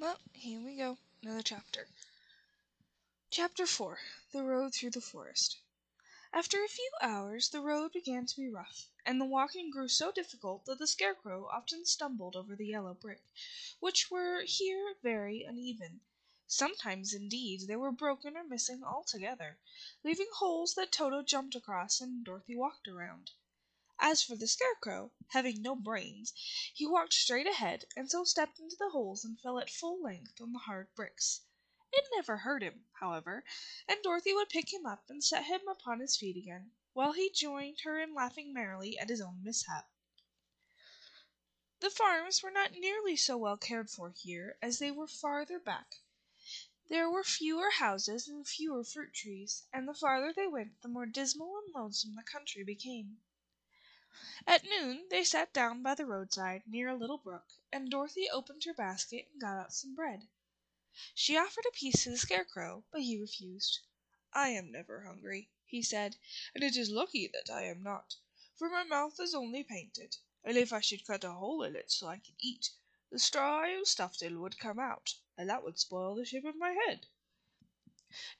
Well, here we go. Another chapter. Chapter 4 The Road Through the Forest After a few hours the road began to be rough, and the walking grew so difficult that the Scarecrow often stumbled over the yellow brick, which were here very uneven. Sometimes, indeed, they were broken or missing altogether, leaving holes that Toto jumped across and Dorothy walked around. As for the Scarecrow, having no brains, he walked straight ahead, and so stepped into the holes and fell at full length on the hard bricks. It never hurt him, however, and Dorothy would pick him up and set him upon his feet again, while he joined her in laughing merrily at his own mishap. The farms were not nearly so well cared for here as they were farther back. There were fewer houses and fewer fruit trees, and the farther they went the more dismal and lonesome the country became. At noon they sat down by the roadside, near a little brook, and Dorothy opened her basket and got out some bread. She offered a piece to the Scarecrow, but he refused. "I am never hungry," he said, "and it is lucky that I am not, for my mouth is only painted, and if I should cut a hole in it so I could eat, the straw I am stuffed in would come out, and that would spoil the shape of my head."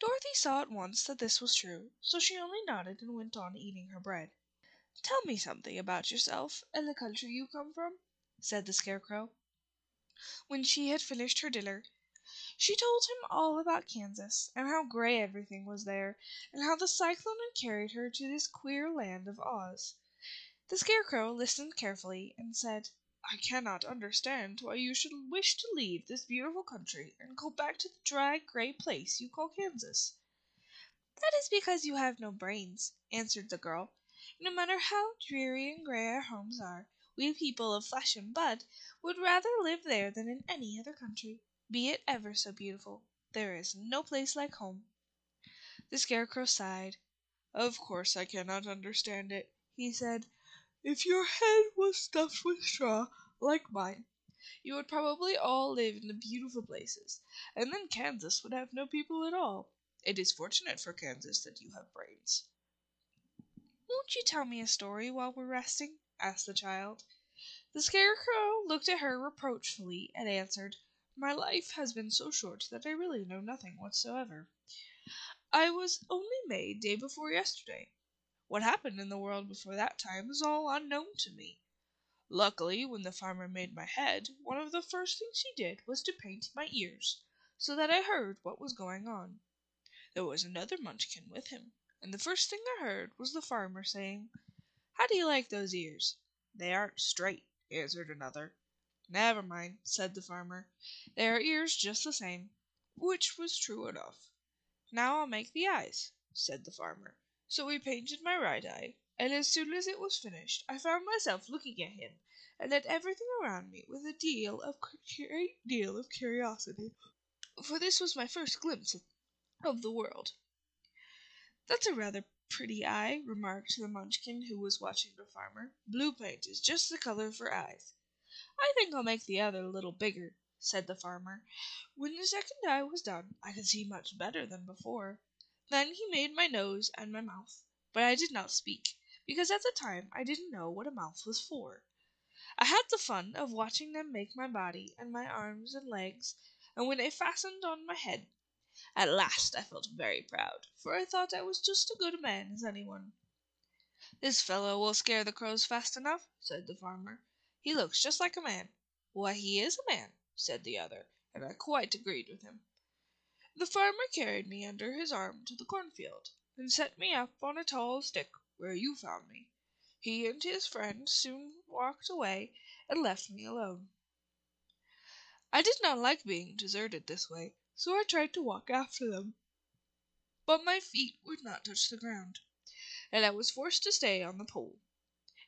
Dorothy saw at once that this was true, so she only nodded and went on eating her bread. "Tell me something about yourself and the country you come from," said the Scarecrow. When she had finished her dinner, she told him all about Kansas, and how gray everything was there, and how the cyclone had carried her to this queer land of Oz. The Scarecrow listened carefully, and said, "I cannot understand why you should wish to leave this beautiful country and go back to the dry, gray place you call Kansas." "That is because you have no brains," answered the girl. No matter how dreary and gray our homes are, we people of flesh and blood would rather live there than in any other country, be it ever so beautiful. There is no place like home." The Scarecrow sighed. "Of course I cannot understand it," he said. "If your head was stuffed with straw, like mine, you would probably all live in the beautiful places, and then Kansas would have no people at all. It is fortunate for Kansas that you have brains." "Won't you tell me a story while we're resting?" asked the child. The Scarecrow looked at her reproachfully and answered, "My life has been so short that I really know nothing whatsoever. I was only made day before yesterday. What happened in the world before that time is all unknown to me. Luckily, when the farmer made my head, one of the first things he did was to paint my ears, so that I heard what was going on. There was another Munchkin with him and the first thing I heard was the farmer saying, "How do you like those ears?" "They aren't straight," answered another. "Never mind," said the farmer. "They are ears just the same," which was true enough. "Now I'll make the eyes," said the farmer. So he painted my right eye, and as soon as it was finished I found myself looking at him and at everything around me with a deal of great deal of curiosity, for this was my first glimpse of the world. "That's a rather pretty eye," remarked the Munchkin who was watching the farmer. "Blue paint is just the color for eyes." "I think I'll make the other a little bigger," said the farmer. When the second eye was done I could see much better than before. Then he made my nose and my mouth, but I did not speak, because at the time I didn't know what a mouth was for. I had the fun of watching them make my body and my arms and legs, and when they fastened on my head at last I felt very proud, for I thought I was just as good a man as anyone. "This fellow will scare the crows fast enough," said the farmer. "He looks just like a man." "Why, he is a man," said the other, and I quite agreed with him. The farmer carried me under his arm to the cornfield, and set me up on a tall stick where you found me. He and his friend soon walked away and left me alone. I did not like being deserted this way so I tried to walk after them. But my feet would not touch the ground, and I was forced to stay on the pole.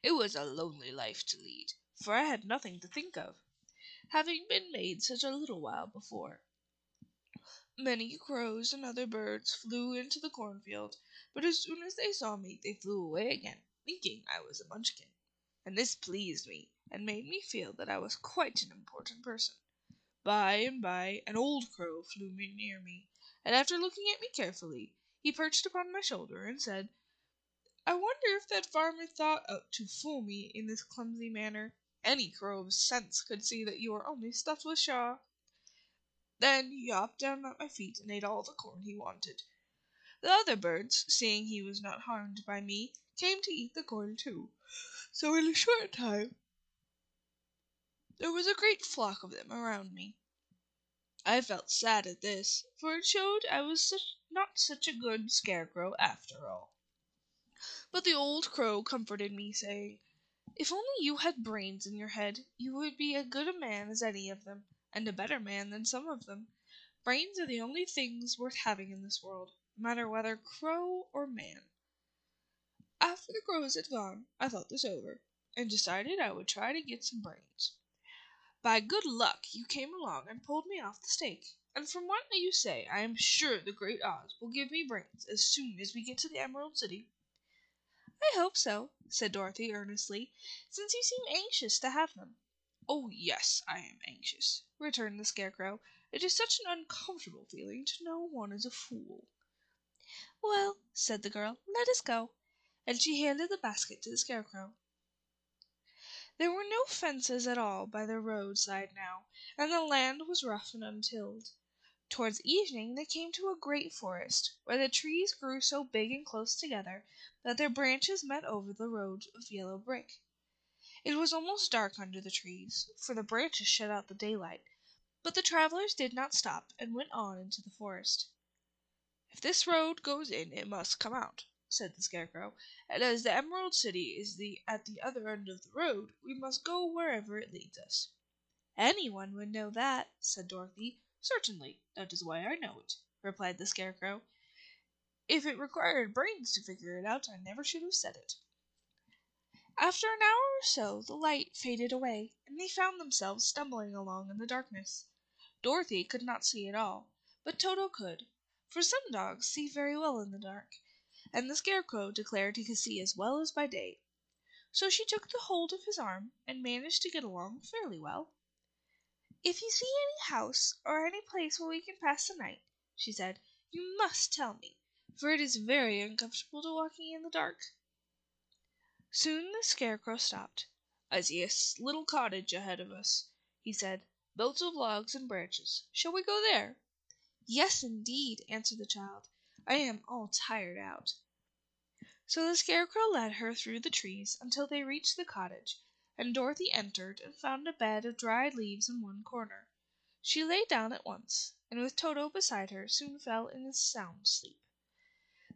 It was a lonely life to lead, for I had nothing to think of, having been made such a little while before. Many crows and other birds flew into the cornfield, but as soon as they saw me they flew away again, thinking I was a Munchkin. And this pleased me, and made me feel that I was quite an important person. By and by an old crow flew near me, and after looking at me carefully, he perched upon my shoulder and said, "I wonder if that farmer thought to fool me in this clumsy manner. Any crow of sense could see that you are only stuffed with straw." Then he hopped down at my feet and ate all the corn he wanted. The other birds, seeing he was not harmed by me, came to eat the corn too, so in a short time there was a great flock of them around me. I felt sad at this, for it showed I was not such a good scarecrow after all. But the old crow comforted me, saying, "If only you had brains in your head, you would be as good a man as any of them, and a better man than some of them. Brains are the only things worth having in this world, no matter whether crow or man." After the crows had gone, I thought this over, and decided I would try to get some brains. By good luck you came along and pulled me off the stake, and from what you say I am sure the Great Oz will give me brains as soon as we get to the Emerald City. "I hope so," said Dorothy earnestly, "since you seem anxious to have them." "Oh, yes, I am anxious," returned the Scarecrow. "It is such an uncomfortable feeling to know one is a fool." "Well," said the girl, "let us go," and she handed the basket to the Scarecrow. There were no fences at all by the roadside now, and the land was rough and untilled. Towards evening they came to a great forest, where the trees grew so big and close together that their branches met over the road of yellow brick. It was almost dark under the trees, for the branches shut out the daylight, but the travelers did not stop, and went on into the forest. "If this road goes in it must come out," said the Scarecrow, "and as the Emerald City is the at the other end of the road, we must go wherever it leads us." "Any one would know that," said Dorothy. "Certainly, that is why I know it," replied the Scarecrow. "If it required brains to figure it out I never should have said it." After an hour or so the light faded away, and they found themselves stumbling along in the darkness. Dorothy could not see at all, but Toto could, for some dogs see very well in the dark and the Scarecrow declared he could see as well as by day. So she took hold of his arm and managed to get along fairly well. "If you see any house or any place where we can pass the night," she said, "you must tell me, for it is very uncomfortable to walking in the dark." Soon the Scarecrow stopped. "I see a little cottage ahead of us," he said, "built of logs and branches. Shall we go there?" "Yes, indeed," answered the child. "I am all tired out." So the Scarecrow led her through the trees until they reached the cottage, and Dorothy entered and found a bed of dried leaves in one corner. She lay down at once, and with Toto beside her soon fell in a sound sleep.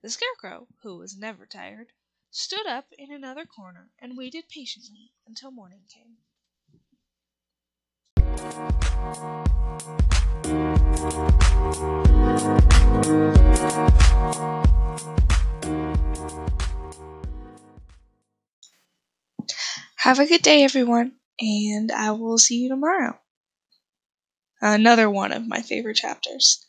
The Scarecrow, who was never tired, stood up in another corner and waited patiently until morning came. Have a good day, everyone, and I will see you tomorrow. Another one of my favorite chapters.